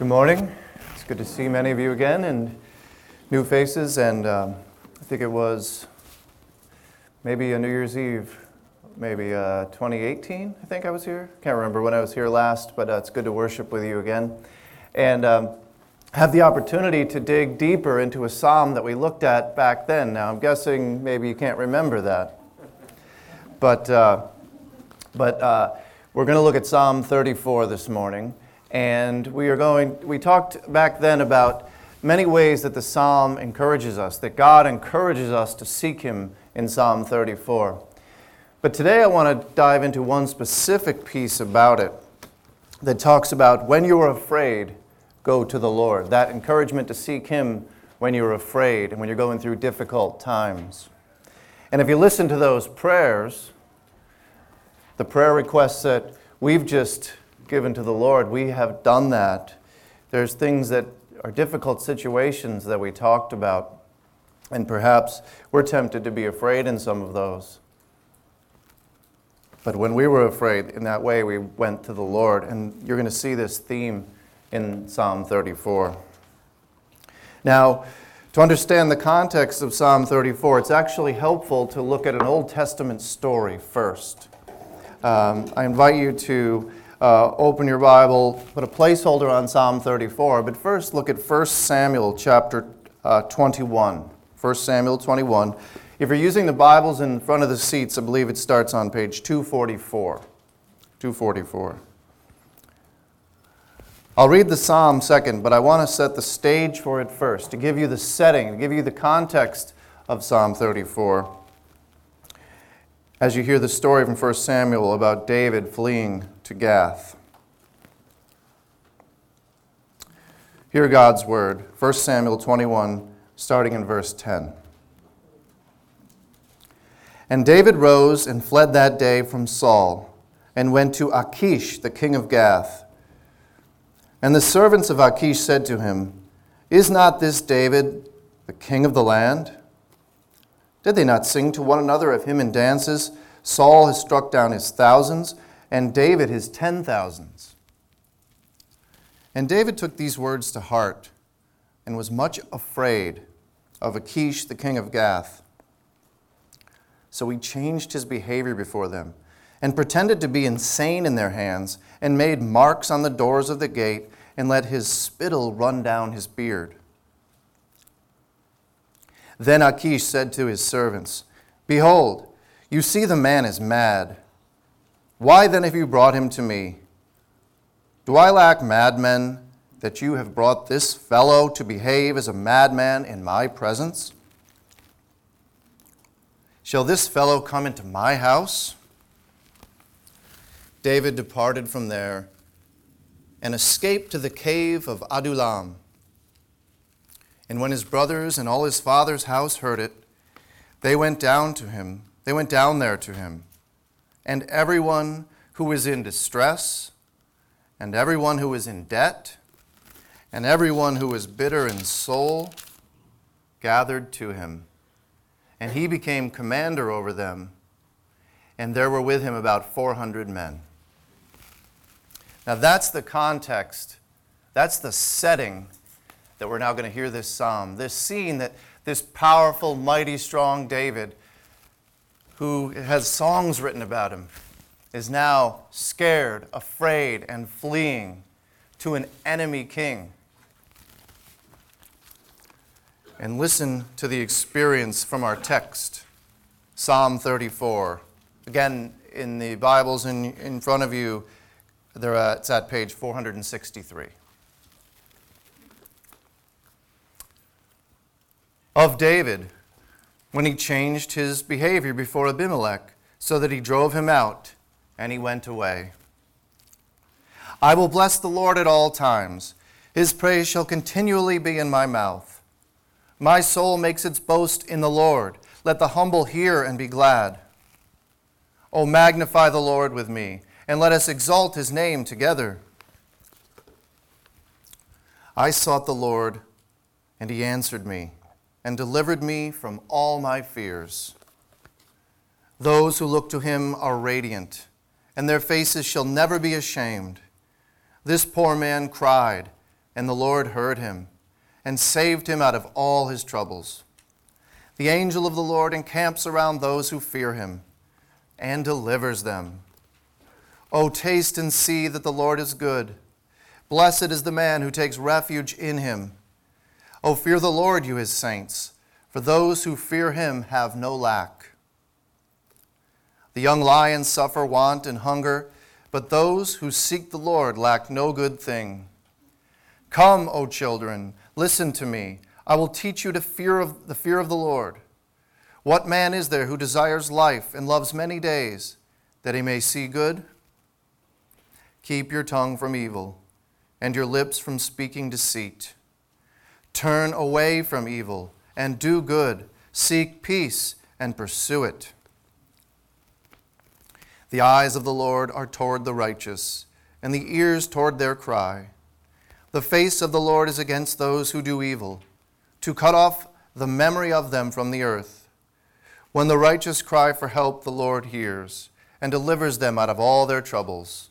Good morning. It's good to see many of you again and new faces. And um, I think it was maybe a New Year's Eve, maybe uh, 2018. I think I was here. Can't remember when I was here last, but uh, it's good to worship with you again. And um, have the opportunity to dig deeper into a psalm that we looked at back then. Now, I'm guessing maybe you can't remember that. But, uh, but uh, we're going to look at Psalm 34 this morning. And we are going, we talked back then about many ways that the psalm encourages us, that God encourages us to seek Him in Psalm 34. But today I want to dive into one specific piece about it that talks about when you are afraid, go to the Lord. That encouragement to seek Him when you're afraid and when you're going through difficult times. And if you listen to those prayers, the prayer requests that we've just given to the Lord. We have done that. There's things that are difficult situations that we talked about, and perhaps we're tempted to be afraid in some of those. But when we were afraid in that way, we went to the Lord, and you're going to see this theme in Psalm 34. Now, to understand the context of Psalm 34, it's actually helpful to look at an Old Testament story first. Um, I invite you to uh, open your Bible, put a placeholder on Psalm 34, but first look at 1 Samuel chapter uh, 21. 1 Samuel 21. If you're using the Bibles in front of the seats, I believe it starts on page 244. 244. I'll read the psalm second, but I want to set the stage for it first, to give you the setting, to give you the context of Psalm 34 as you hear the story from 1 Samuel about David fleeing to Gath. Hear God's word, 1 Samuel 21, starting in verse 10. And David rose and fled that day from Saul, and went to Achish, the king of Gath. And the servants of Achish said to him, Is not this David, the king of the land? Did they not sing to one another of him in dances? Saul has struck down his thousands, and David his ten thousands. And David took these words to heart and was much afraid of Achish, the king of Gath. So he changed his behavior before them and pretended to be insane in their hands and made marks on the doors of the gate and let his spittle run down his beard. Then Achish said to his servants, Behold, you see the man is mad. Why then have you brought him to me? Do I lack madmen that you have brought this fellow to behave as a madman in my presence? Shall this fellow come into my house? David departed from there and escaped to the cave of Adullam. And when his brothers and all his father's house heard it, they went down to him. They went down there to him. And everyone who was in distress, and everyone who was in debt, and everyone who was bitter in soul, gathered to him. And he became commander over them. And there were with him about 400 men. Now, that's the context, that's the setting that we're now going to hear this psalm. This scene that this powerful, mighty, strong David, who has songs written about him, is now scared, afraid, and fleeing to an enemy king. And listen to the experience from our text Psalm 34. Again, in the Bibles in, in front of you, there, uh, it's at page 463. of David when he changed his behavior before Abimelech so that he drove him out and he went away. I will bless the Lord at all times. His praise shall continually be in my mouth. My soul makes its boast in the Lord. Let the humble hear and be glad. O magnify the Lord with me, and let us exalt his name together. I sought the Lord, and he answered me and delivered me from all my fears. Those who look to him are radiant, and their faces shall never be ashamed. This poor man cried, and the Lord heard him and saved him out of all his troubles. The angel of the Lord encamps around those who fear him and delivers them. O taste and see that the Lord is good. Blessed is the man who takes refuge in him. O fear the Lord, you his saints, for those who fear him have no lack. The young lions suffer want and hunger, but those who seek the Lord lack no good thing. Come, O children, listen to me. I will teach you to fear of the fear of the Lord. What man is there who desires life and loves many days, that he may see good? Keep your tongue from evil, and your lips from speaking deceit. Turn away from evil and do good. Seek peace and pursue it. The eyes of the Lord are toward the righteous, and the ears toward their cry. The face of the Lord is against those who do evil, to cut off the memory of them from the earth. When the righteous cry for help, the Lord hears and delivers them out of all their troubles.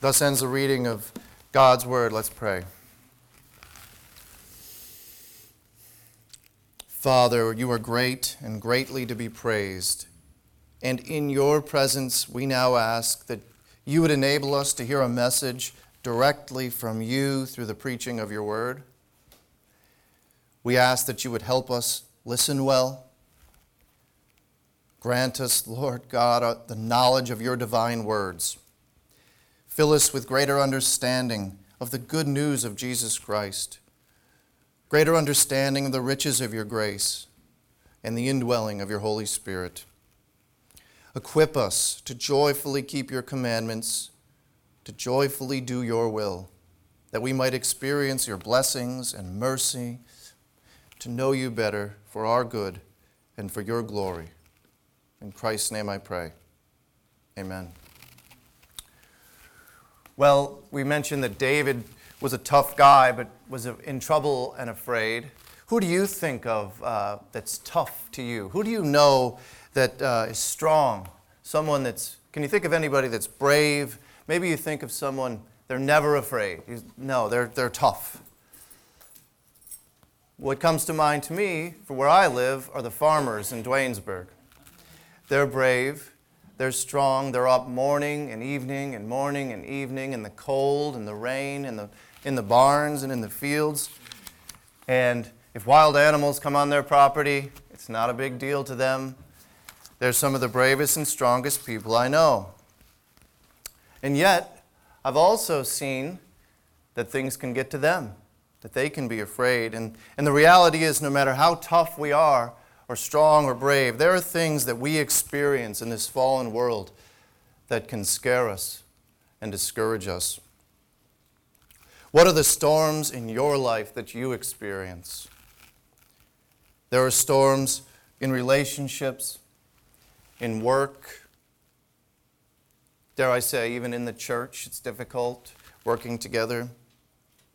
Thus ends the reading of God's word. Let's pray. Father, you are great and greatly to be praised. And in your presence, we now ask that you would enable us to hear a message directly from you through the preaching of your word. We ask that you would help us listen well. Grant us, Lord God, uh, the knowledge of your divine words. Fill us with greater understanding of the good news of Jesus Christ, greater understanding of the riches of your grace, and the indwelling of your Holy Spirit. Equip us to joyfully keep your commandments, to joyfully do your will, that we might experience your blessings and mercy, to know you better for our good and for your glory. In Christ's name I pray. Amen. Well, we mentioned that David was a tough guy, but was in trouble and afraid. Who do you think of uh, that's tough to you? Who do you know that uh, is strong, someone that's, can you think of anybody that's brave? Maybe you think of someone, they're never afraid. You, no, they're, they're tough. What comes to mind to me, for where I live, are the farmers in Duanesburg. They're brave, they're strong, they're up morning and evening and morning and evening in the cold and the rain and the, in the barns and in the fields. And if wild animals come on their property, it's not a big deal to them. They're some of the bravest and strongest people I know. And yet, I've also seen that things can get to them, that they can be afraid. And, and the reality is, no matter how tough we are, or strong or brave, there are things that we experience in this fallen world that can scare us and discourage us. What are the storms in your life that you experience? There are storms in relationships, in work. Dare I say, even in the church, it's difficult working together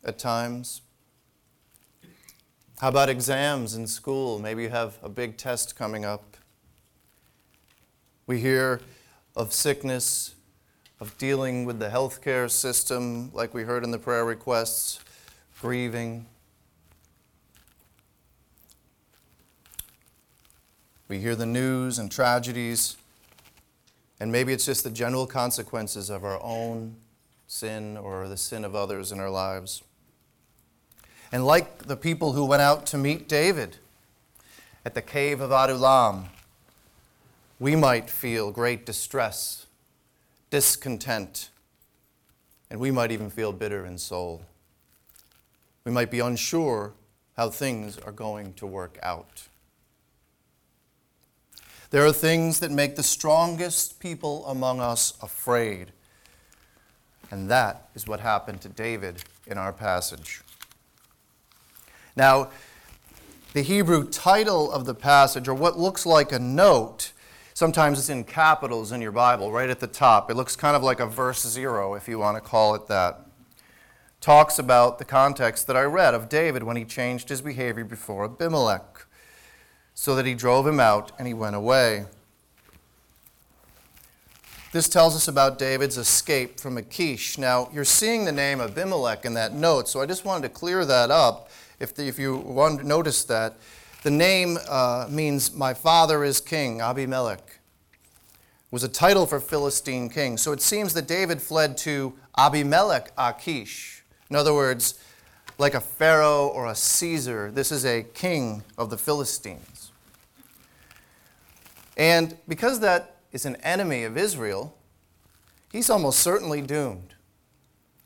at times. How about exams in school? Maybe you have a big test coming up. We hear of sickness, of dealing with the healthcare system, like we heard in the prayer requests, grieving. We hear the news and tragedies, and maybe it's just the general consequences of our own sin or the sin of others in our lives. And like the people who went out to meet David at the cave of Adullam, we might feel great distress, discontent, and we might even feel bitter in soul. We might be unsure how things are going to work out. There are things that make the strongest people among us afraid. And that is what happened to David in our passage. Now, the Hebrew title of the passage, or what looks like a note, sometimes it's in capitals in your Bible, right at the top. It looks kind of like a verse zero, if you want to call it that. Talks about the context that I read of David when he changed his behavior before Abimelech, so that he drove him out and he went away. This tells us about David's escape from Achish. Now, you're seeing the name Abimelech in that note, so I just wanted to clear that up. If, the, if you want notice that, the name uh, means my father is king, Abimelech. was a title for Philistine king. So it seems that David fled to Abimelech Achish. In other words, like a pharaoh or a Caesar, this is a king of the Philistines. And because that is an enemy of Israel, he's almost certainly doomed.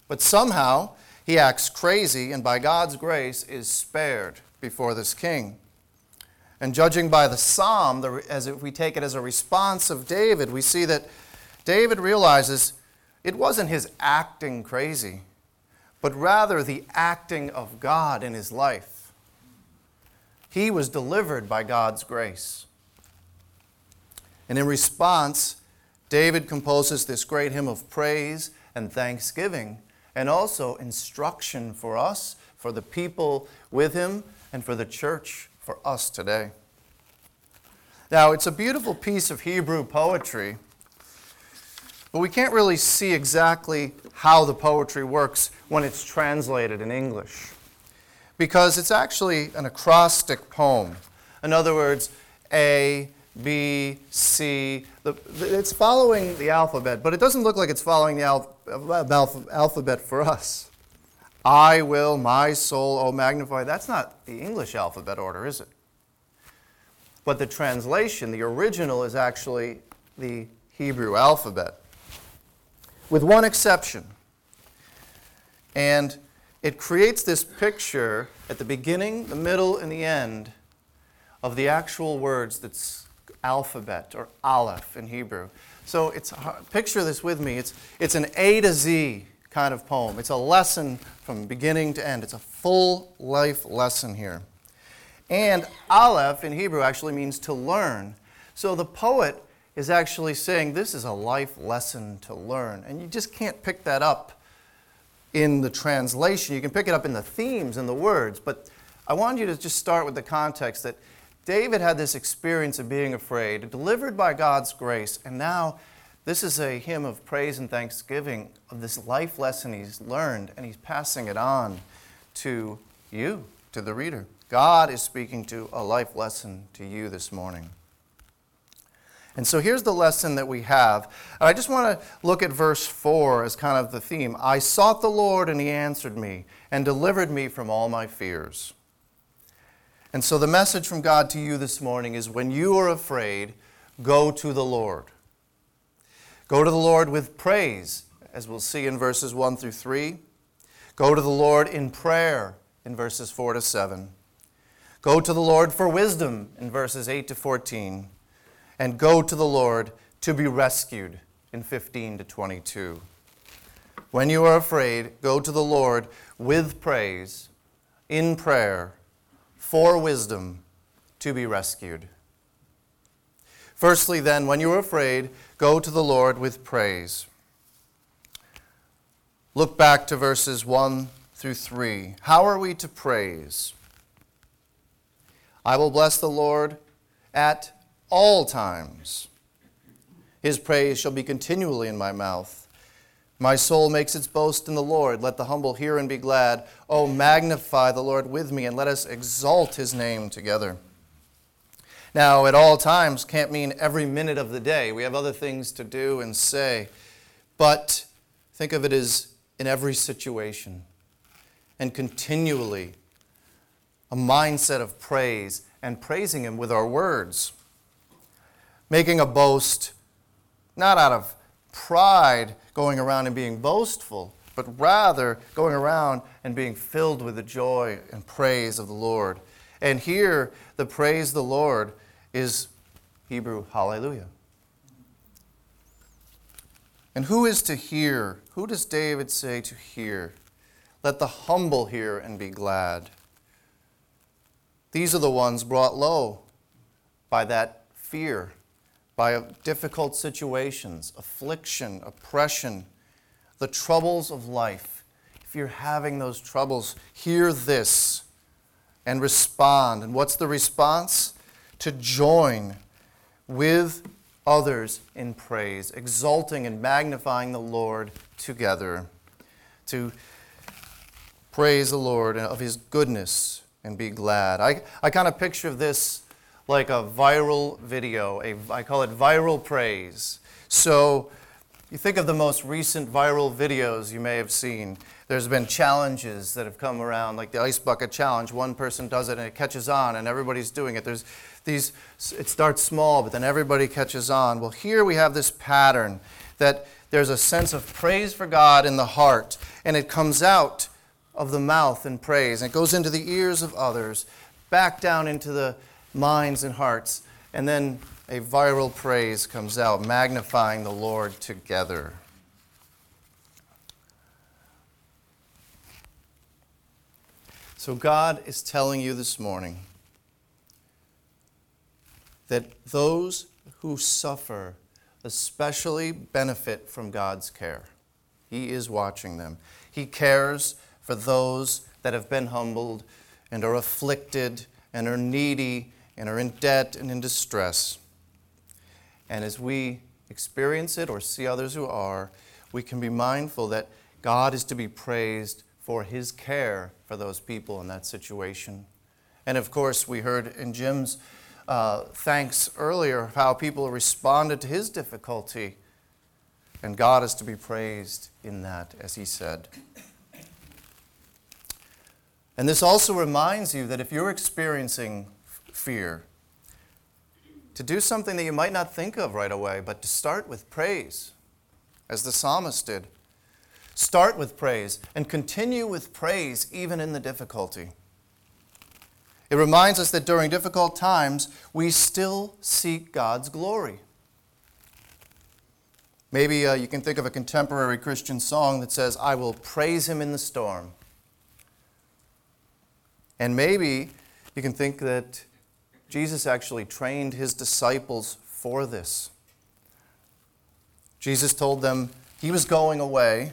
But somehow he acts crazy and by God's grace is spared before this king. And judging by the psalm, as if we take it as a response of David, we see that David realizes it wasn't his acting crazy, but rather the acting of God in his life. He was delivered by God's grace. And in response, David composes this great hymn of praise and thanksgiving, and also instruction for us, for the people with him, and for the church, for us today. Now, it's a beautiful piece of Hebrew poetry, but we can't really see exactly how the poetry works when it's translated in English, because it's actually an acrostic poem. In other words, A, B, C. The, it's following the alphabet, but it doesn't look like it's following the al- alphabet for us. I will, my soul, oh, magnify. That's not the English alphabet order, is it? But the translation, the original, is actually the Hebrew alphabet, with one exception. And it creates this picture at the beginning, the middle, and the end of the actual words that's alphabet or aleph in Hebrew. So it's picture this with me. It's it's an A to Z kind of poem. It's a lesson from beginning to end. It's a full life lesson here. And aleph in Hebrew actually means to learn. So the poet is actually saying this is a life lesson to learn. And you just can't pick that up in the translation. You can pick it up in the themes and the words, but I want you to just start with the context that David had this experience of being afraid, delivered by God's grace, and now this is a hymn of praise and thanksgiving of this life lesson he's learned, and he's passing it on to you, to the reader. God is speaking to a life lesson to you this morning. And so here's the lesson that we have. I just want to look at verse 4 as kind of the theme. I sought the Lord, and he answered me, and delivered me from all my fears. And so the message from God to you this morning is when you are afraid, go to the Lord. Go to the Lord with praise, as we'll see in verses 1 through 3. Go to the Lord in prayer in verses 4 to 7. Go to the Lord for wisdom in verses 8 to 14. And go to the Lord to be rescued in 15 to 22. When you are afraid, go to the Lord with praise, in prayer, for wisdom to be rescued. Firstly, then, when you are afraid, go to the Lord with praise. Look back to verses 1 through 3. How are we to praise? I will bless the Lord at all times. His praise shall be continually in my mouth. My soul makes its boast in the Lord. Let the humble hear and be glad. Oh, magnify the Lord with me, and let us exalt his name together. Now, at all times can't mean every minute of the day. We have other things to do and say. But think of it as in every situation and continually a mindset of praise and praising him with our words. Making a boast not out of pride going around and being boastful, but rather going around and being filled with the joy and praise of the Lord. And here, the praise of the Lord is Hebrew hallelujah. And who is to hear? Who does David say to hear? Let the humble hear and be glad. These are the ones brought low by that fear, by difficult situations, affliction, oppression, the troubles of life. If you're having those troubles, hear this and respond. And what's the response? To join with others in praise, exalting and magnifying the Lord together, to praise the Lord of his goodness and be glad. I, I kind of picture this like a viral video. A, I call it viral praise. So you think of the most recent viral videos you may have seen. There's been challenges that have come around, like the ice bucket challenge. One person does it and it catches on, and everybody's doing it. There's these. It starts small, but then everybody catches on. Well, here we have this pattern that there's a sense of praise for God in the heart, and it comes out of the mouth in praise, and it goes into the ears of others, back down into the minds and hearts, and then a viral praise comes out, magnifying the Lord together. So, God is telling you this morning that those who suffer especially benefit from God's care. He is watching them. He cares for those that have been humbled and are afflicted and are needy and are in debt and in distress. And as we experience it or see others who are, we can be mindful that God is to be praised for his care for those people in that situation. And of course, we heard in Jim's uh, thanks earlier how people responded to his difficulty. And God is to be praised in that, as he said. And this also reminds you that if you're experiencing fear, to do something that you might not think of right away, but to start with praise, as the psalmist did. Start with praise and continue with praise even in the difficulty. It reminds us that during difficult times, we still seek God's glory. Maybe uh, you can think of a contemporary Christian song that says, I will praise him in the storm. And maybe you can think that Jesus actually trained his disciples for this. Jesus told them he was going away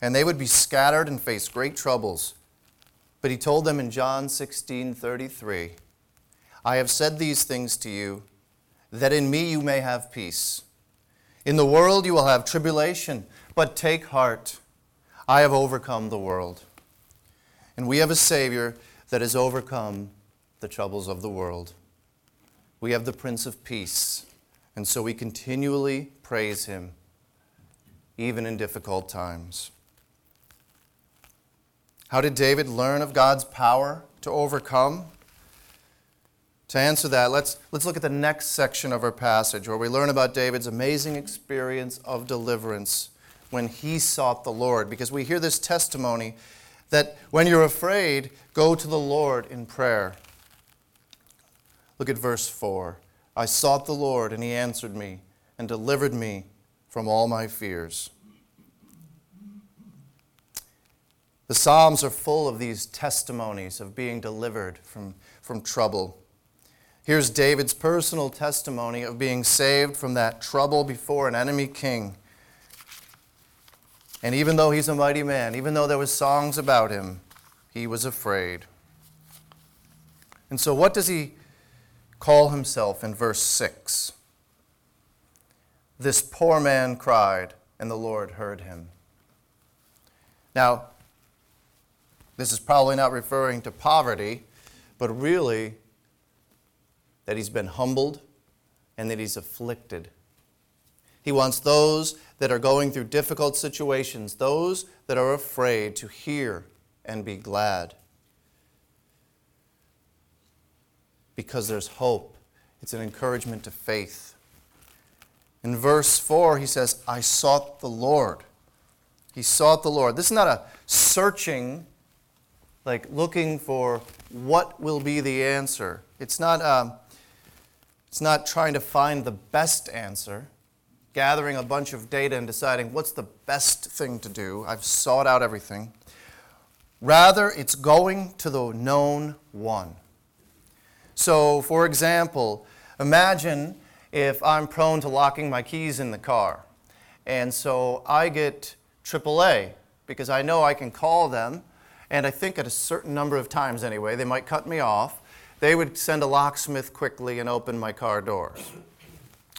and they would be scattered and face great troubles. But he told them in John 16 33, I have said these things to you, that in me you may have peace. In the world you will have tribulation, but take heart. I have overcome the world. And we have a Savior that has overcome the troubles of the world. We have the Prince of Peace, and so we continually praise him, even in difficult times. How did David learn of God's power to overcome? To answer that, let's, let's look at the next section of our passage where we learn about David's amazing experience of deliverance when he sought the Lord. Because we hear this testimony that when you're afraid, go to the Lord in prayer. Look at verse 4. I sought the Lord, and he answered me and delivered me from all my fears. The Psalms are full of these testimonies of being delivered from, from trouble. Here's David's personal testimony of being saved from that trouble before an enemy king. And even though he's a mighty man, even though there was songs about him, he was afraid. And so what does he call himself in verse 6? This poor man cried, and the Lord heard him. Now, this is probably not referring to poverty, but really that he's been humbled and that he's afflicted. He wants those that are going through difficult situations, those that are afraid, to hear and be glad. Because there's hope, it's an encouragement to faith. In verse 4, he says, I sought the Lord. He sought the Lord. This is not a searching, like looking for what will be the answer. It's not, um, it's not trying to find the best answer. gathering a bunch of data and deciding what's the best thing to do. I've sought out everything. Rather, it's going to the known one. So, for example, imagine if I'm prone to locking my keys in the car. And so I get AAA because I know I can call them, and I think at a certain number of times anyway, they might cut me off. They would send a locksmith quickly and open my car doors.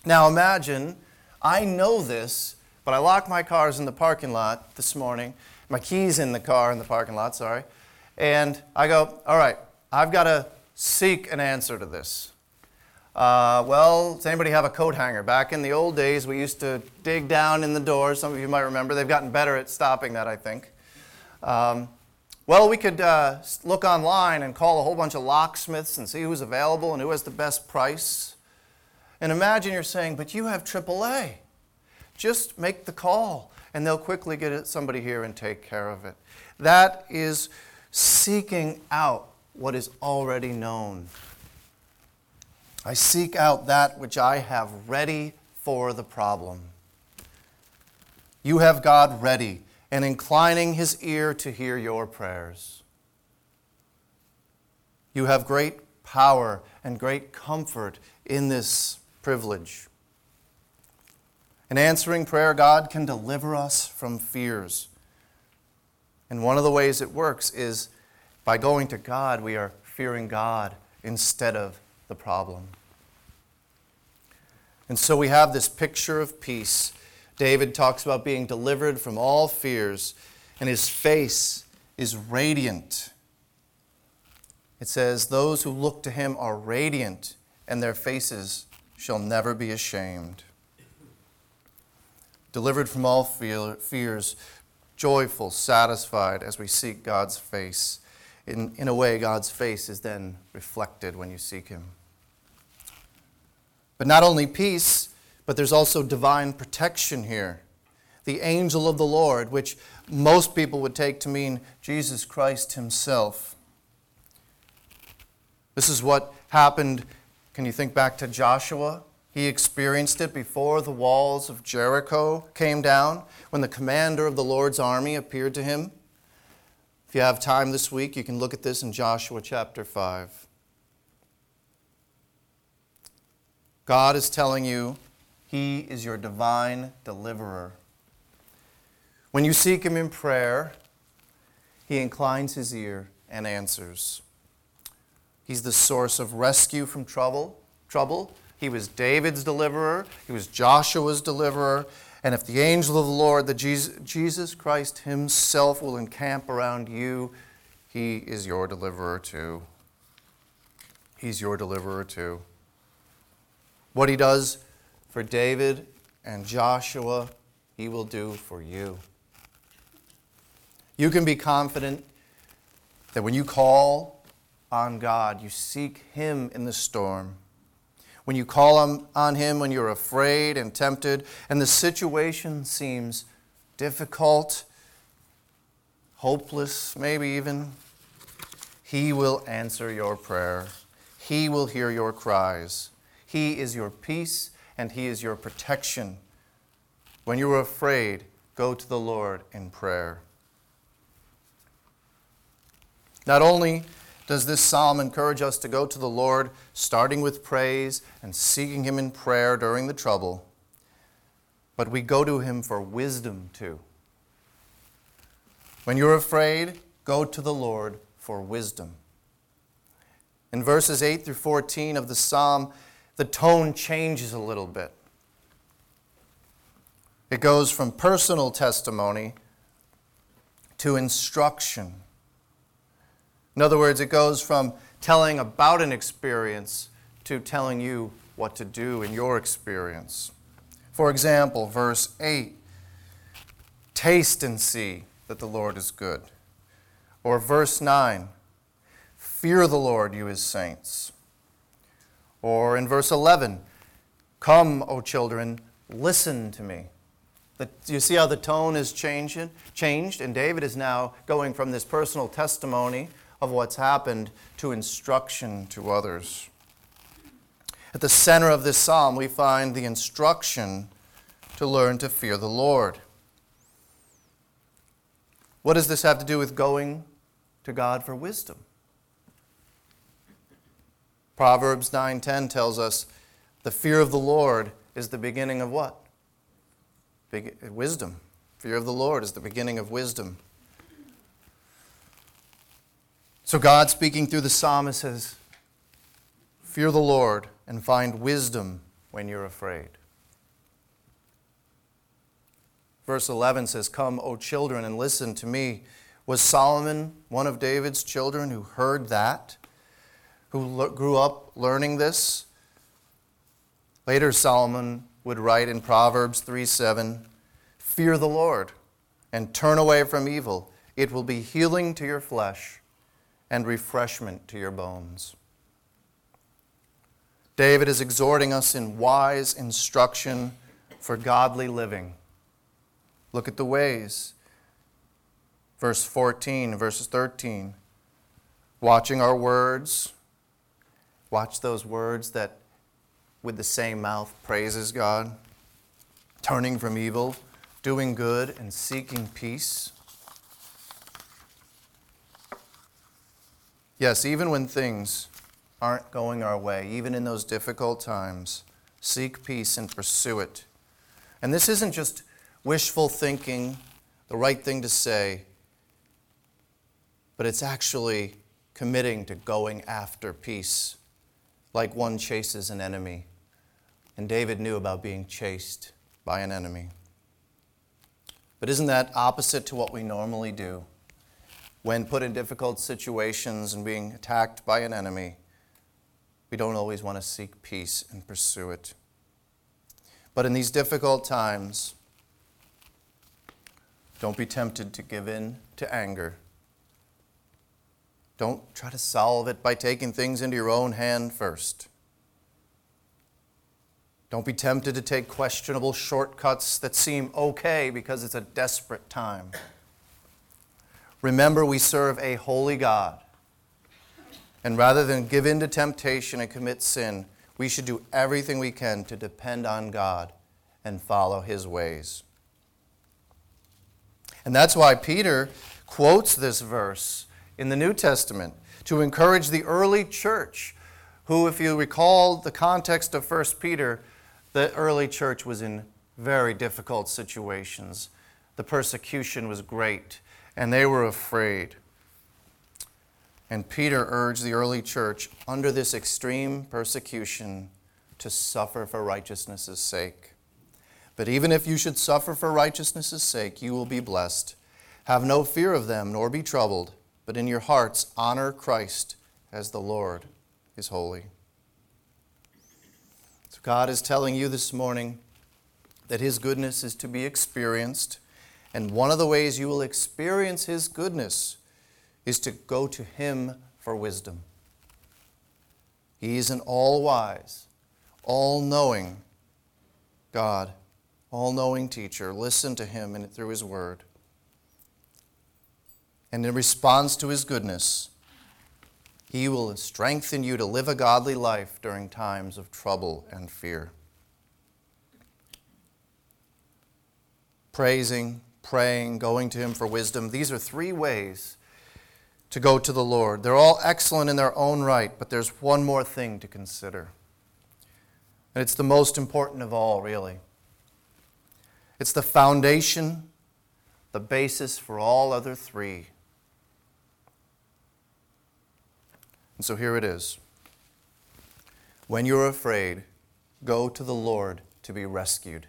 Now imagine I know this, but I locked my cars in the parking lot this morning, my keys in the car in the parking lot, sorry, and I go, all right, I've got to seek an answer to this. Uh, well, does anybody have a coat hanger? Back in the old days, we used to dig down in the doors. Some of you might remember. They've gotten better at stopping that, I think. Um, well, we could uh, look online and call a whole bunch of locksmiths and see who's available and who has the best price. And imagine you're saying, but you have AAA. Just make the call, and they'll quickly get somebody here and take care of it. That is seeking out what is already known. I seek out that which I have ready for the problem. You have God ready and inclining his ear to hear your prayers. You have great power and great comfort in this privilege. In answering prayer, God can deliver us from fears. And one of the ways it works is by going to God, we are fearing God instead of the problem. And so we have this picture of peace. David talks about being delivered from all fears, and his face is radiant. It says, Those who look to him are radiant, and their faces shall never be ashamed. Delivered from all fears, joyful, satisfied as we seek God's face in, in a way, God's face is then reflected when you seek Him. But not only peace, but there's also divine protection here. The angel of the Lord, which most people would take to mean Jesus Christ Himself. This is what happened. Can you think back to Joshua? He experienced it before the walls of Jericho came down when the commander of the Lord's army appeared to him. If you have time this week, you can look at this in Joshua chapter 5. God is telling you He is your divine deliverer. When you seek Him in prayer, He inclines His ear and answers. He's the source of rescue from trouble. Trouble. He was David's deliverer. He was Joshua's deliverer. And if the angel of the Lord, the Jesus, Jesus Christ himself, will encamp around you, he is your deliverer too. He's your deliverer too. What he does for David and Joshua, he will do for you. You can be confident that when you call on God, you seek him in the storm when you call on, Him when you're afraid and tempted, and the situation seems difficult, hopeless, maybe even, He will answer your prayer. He will hear your cries. He is your peace and He is your protection. When you are afraid, go to the Lord in prayer. Not only does this psalm encourage us to go to the Lord, starting with praise and seeking Him in prayer during the trouble. But we go to Him for wisdom too. When you're afraid, go to the Lord for wisdom. In verses 8 through 14 of the psalm, the tone changes a little bit. It goes from personal testimony to instruction. In other words, it goes from telling about an experience to telling you what to do in your experience. For example, verse 8 Taste and see that the Lord is good. Or verse 9 Fear the Lord, you his saints. Or in verse 11 Come, O children, listen to me. You see how the tone is changing, changed? And David is now going from this personal testimony of what's happened to instruction to others. At the center of this psalm, we find the instruction to learn to fear the Lord. What does this have to do with going to God for wisdom? Proverbs 9:10 tells us the fear of the Lord is the beginning of what? Wisdom. Fear of the Lord is the beginning of wisdom. So God speaking through the psalmist says, Fear the Lord and find wisdom when you're afraid. Verse 11 says, Come, O children, and listen to me. Was Solomon one of David's children who heard that, who grew up learning this? Later, Solomon would write in Proverbs 3 7, Fear the Lord and turn away from evil. It will be healing to your flesh and refreshment to your bones. David is exhorting us in wise instruction for godly living. Look at the ways. Verse 14, verses 13. Watching our words. Watch those words that with the same mouth praises God. Turning from evil, doing good, and seeking peace. Yes, even when things aren't going our way, even in those difficult times, seek peace and pursue it. And this isn't just wishful thinking, the right thing to say, but it's actually committing to going after peace, like one chases an enemy. And David knew about being chased by an enemy. But isn't that opposite to what we normally do? When put in difficult situations and being attacked by an enemy, we don't always want to seek peace and pursue it. But in these difficult times, don't be tempted to give in to anger. Don't try to solve it by taking things into your own hand first. Don't be tempted to take questionable shortcuts that seem okay because it's a desperate time. Remember, we serve a holy God and rather than give in to temptation and commit sin, we should do everything we can to depend on God and follow his ways. And that's why Peter quotes this verse in the New Testament to encourage the early church, who, if you recall the context of 1 Peter, the early church was in very difficult situations. The persecution was great, and they were afraid. And Peter urged the early church under this extreme persecution to suffer for righteousness' sake. But even if you should suffer for righteousness' sake, you will be blessed. Have no fear of them, nor be troubled, but in your hearts honor Christ as the Lord is holy. So God is telling you this morning that His goodness is to be experienced. And one of the ways you will experience His goodness is to go to Him for wisdom. He is an all wise, all knowing God, all knowing teacher. Listen to Him and through His Word. And in response to His goodness, He will strengthen you to live a godly life during times of trouble and fear. Praising, praying, going to Him for wisdom, these are three ways to go to the Lord. They're all excellent in their own right, but there's one more thing to consider. And it's the most important of all, really. It's the foundation, the basis for all other three. And so here it is. When you're afraid, go to the Lord to be rescued.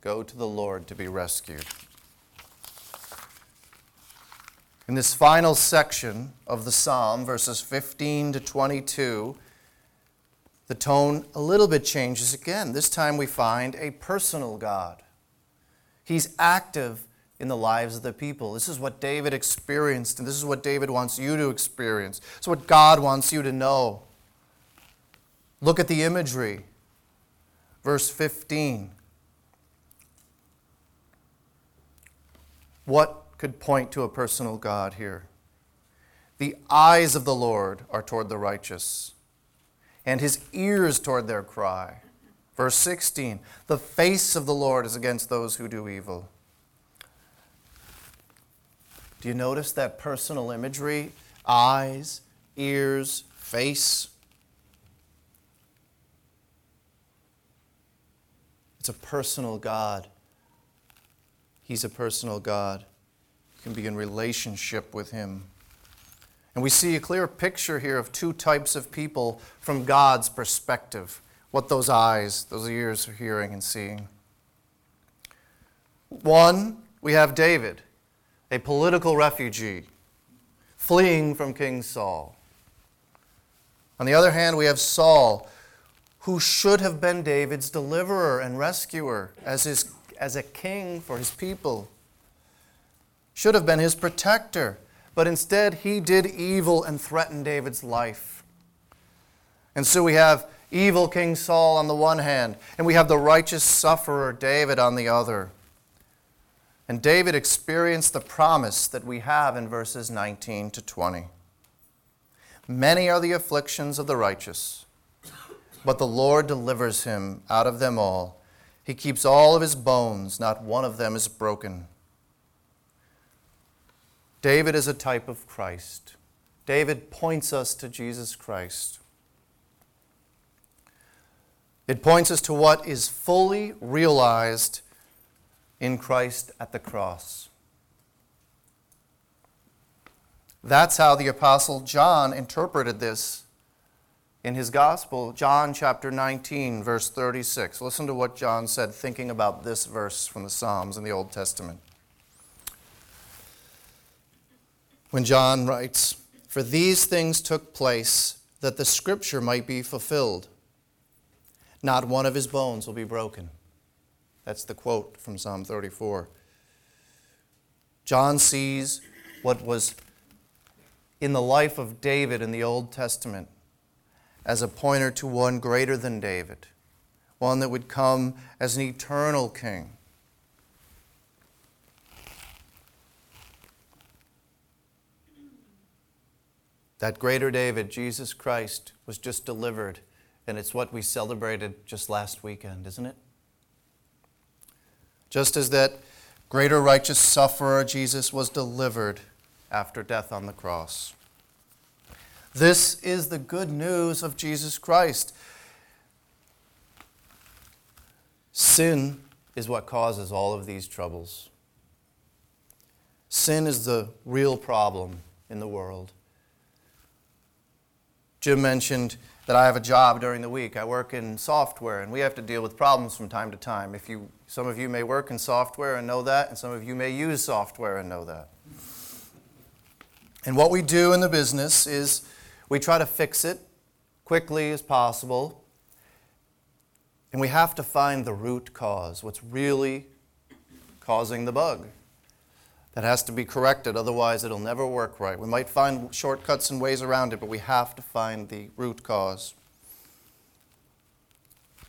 Go to the Lord to be rescued. In this final section of the psalm, verses 15 to 22, the tone a little bit changes again. This time we find a personal God. He's active in the lives of the people. This is what David experienced, and this is what David wants you to experience. It's what God wants you to know. Look at the imagery. Verse 15. What could point to a personal God here. The eyes of the Lord are toward the righteous, and his ears toward their cry. Verse 16 The face of the Lord is against those who do evil. Do you notice that personal imagery? Eyes, ears, face. It's a personal God. He's a personal God. Can be in relationship with Him. And we see a clear picture here of two types of people from God's perspective what those eyes, those ears are hearing and seeing. One, we have David, a political refugee, fleeing from King Saul. On the other hand, we have Saul, who should have been David's deliverer and rescuer as, his, as a king for his people, should have been his protector, but instead he did evil and threatened David's life. And so we have evil King Saul on the one hand, and we have the righteous sufferer David on the other. And David experienced the promise that we have in verses 19 to 20. Many are the afflictions of the righteous, but the Lord delivers him out of them all. He keeps all of his bones, not one of them is broken. David is a type of Christ. David points us to Jesus Christ. It points us to what is fully realized in Christ at the cross. That's how the Apostle John interpreted this in his Gospel, John chapter 19, verse 36. Listen to what John said, thinking about this verse from the Psalms in the Old Testament. When John writes, For these things took place that the scripture might be fulfilled. Not one of his bones will be broken. That's the quote from Psalm 34. John sees what was in the life of David in the Old Testament as a pointer to one greater than David, one that would come as an eternal king. That greater David, Jesus Christ, was just delivered, and it's what we celebrated just last weekend, isn't it? Just as that greater righteous sufferer, Jesus, was delivered after death on the cross. This is the good news of Jesus Christ. Sin is what causes all of these troubles. Sin is the real problem in the world. Jim mentioned that I have a job during the week. I work in software, and we have to deal with problems from time to time. If you, some of you may work in software and know that, and some of you may use software and know that. And what we do in the business is we try to fix it quickly as possible, and we have to find the root cause, what's really causing the bug. That has to be corrected, otherwise, it'll never work right. We might find shortcuts and ways around it, but we have to find the root cause.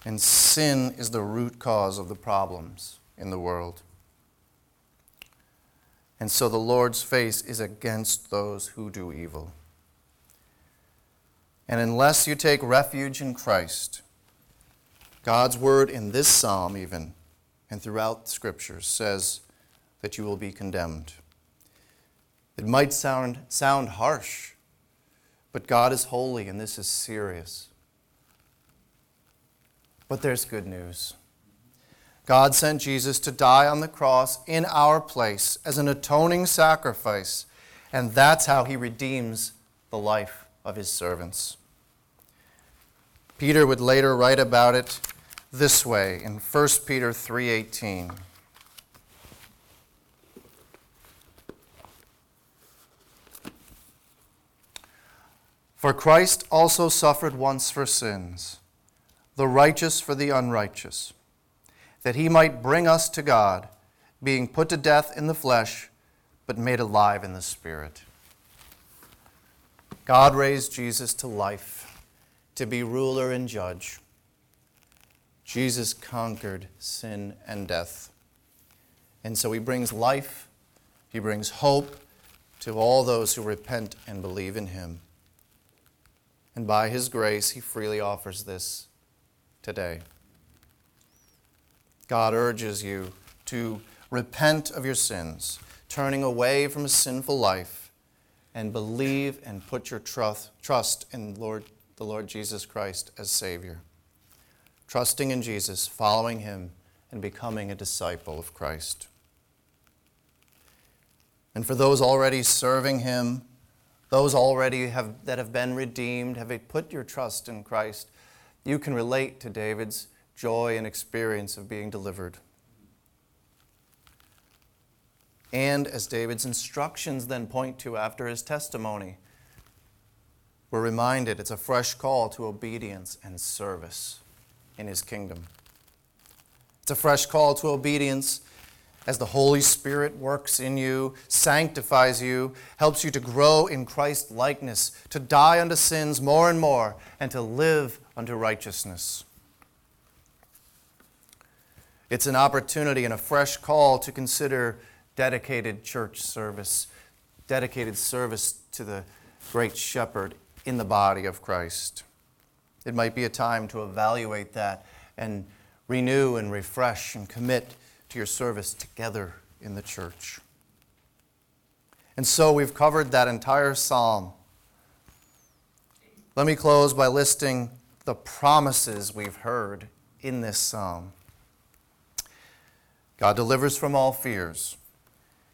And sin is the root cause of the problems in the world. And so the Lord's face is against those who do evil. And unless you take refuge in Christ, God's word in this psalm, even, and throughout the scriptures, says, that you will be condemned. It might sound, sound harsh, but God is holy and this is serious. But there's good news. God sent Jesus to die on the cross in our place as an atoning sacrifice, and that's how he redeems the life of his servants. Peter would later write about it this way in 1 Peter 3:18. For Christ also suffered once for sins, the righteous for the unrighteous, that he might bring us to God, being put to death in the flesh, but made alive in the Spirit. God raised Jesus to life, to be ruler and judge. Jesus conquered sin and death. And so he brings life, he brings hope to all those who repent and believe in him. And by His grace, He freely offers this today. God urges you to repent of your sins, turning away from a sinful life, and believe and put your trust, trust in Lord, the Lord Jesus Christ as Savior. Trusting in Jesus, following Him, and becoming a disciple of Christ. And for those already serving Him, those already have, that have been redeemed, have put your trust in Christ, you can relate to David's joy and experience of being delivered. And as David's instructions then point to after his testimony, we're reminded it's a fresh call to obedience and service in his kingdom. It's a fresh call to obedience as the Holy Spirit works in you, sanctifies you, helps you to grow in Christ likeness, to die unto sins more and more, and to live unto righteousness. It's an opportunity and a fresh call to consider dedicated church service, dedicated service to the great shepherd in the body of Christ. It might be a time to evaluate that and renew and refresh and commit your service together in the church. And so we've covered that entire psalm. Let me close by listing the promises we've heard in this psalm. God delivers from all fears.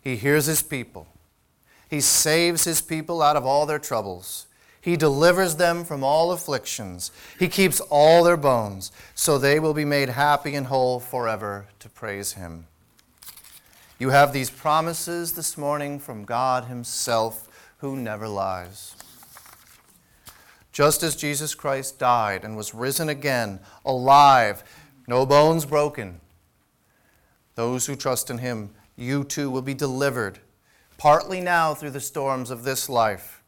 He hears his people. He saves his people out of all their troubles. He delivers them from all afflictions. He keeps all their bones, so they will be made happy and whole forever to praise Him. You have these promises this morning from God Himself, who never lies. Just as Jesus Christ died and was risen again, alive, no bones broken, those who trust in Him, you too will be delivered, partly now through the storms of this life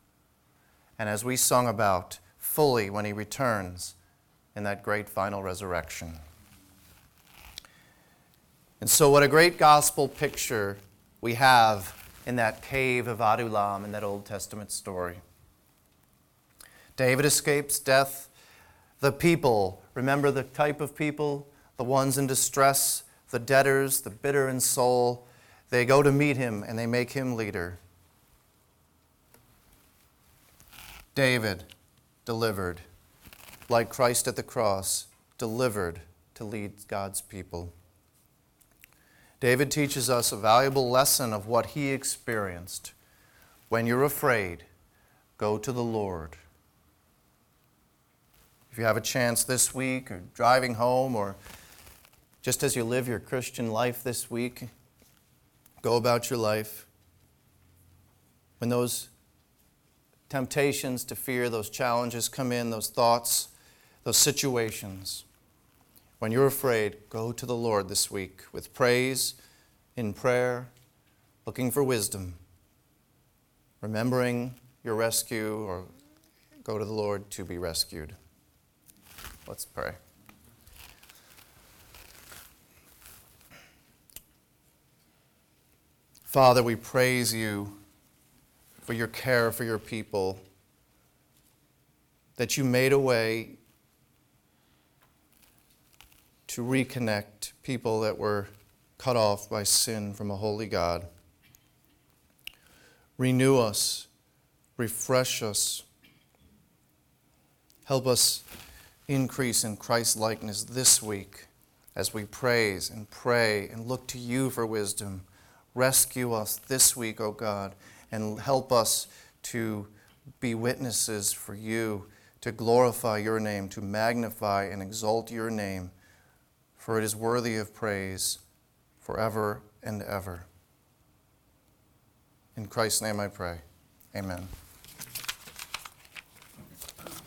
and as we sung about, fully when he returns in that great final resurrection. And so, what a great gospel picture we have in that cave of Adullam in that Old Testament story. David escapes death. The people, remember the type of people, the ones in distress, the debtors, the bitter in soul, they go to meet him and they make him leader. David delivered, like Christ at the cross, delivered to lead God's people. David teaches us a valuable lesson of what he experienced. When you're afraid, go to the Lord. If you have a chance this week, or driving home, or just as you live your Christian life this week, go about your life. When those temptations to fear, those challenges come in, those thoughts, those situations. When you're afraid, go to the Lord this week with praise, in prayer, looking for wisdom, remembering your rescue, or go to the Lord to be rescued. Let's pray. Father, we praise you for your care for your people, that you made a way to reconnect people that were cut off by sin from a holy God. Renew us, refresh us, help us increase in Christ's likeness this week as we praise and pray and look to you for wisdom. Rescue us this week, O oh God and help us to be witnesses for you, to glorify your name, to magnify and exalt your name, for it is worthy of praise forever and ever. In Christ's name I pray. Amen.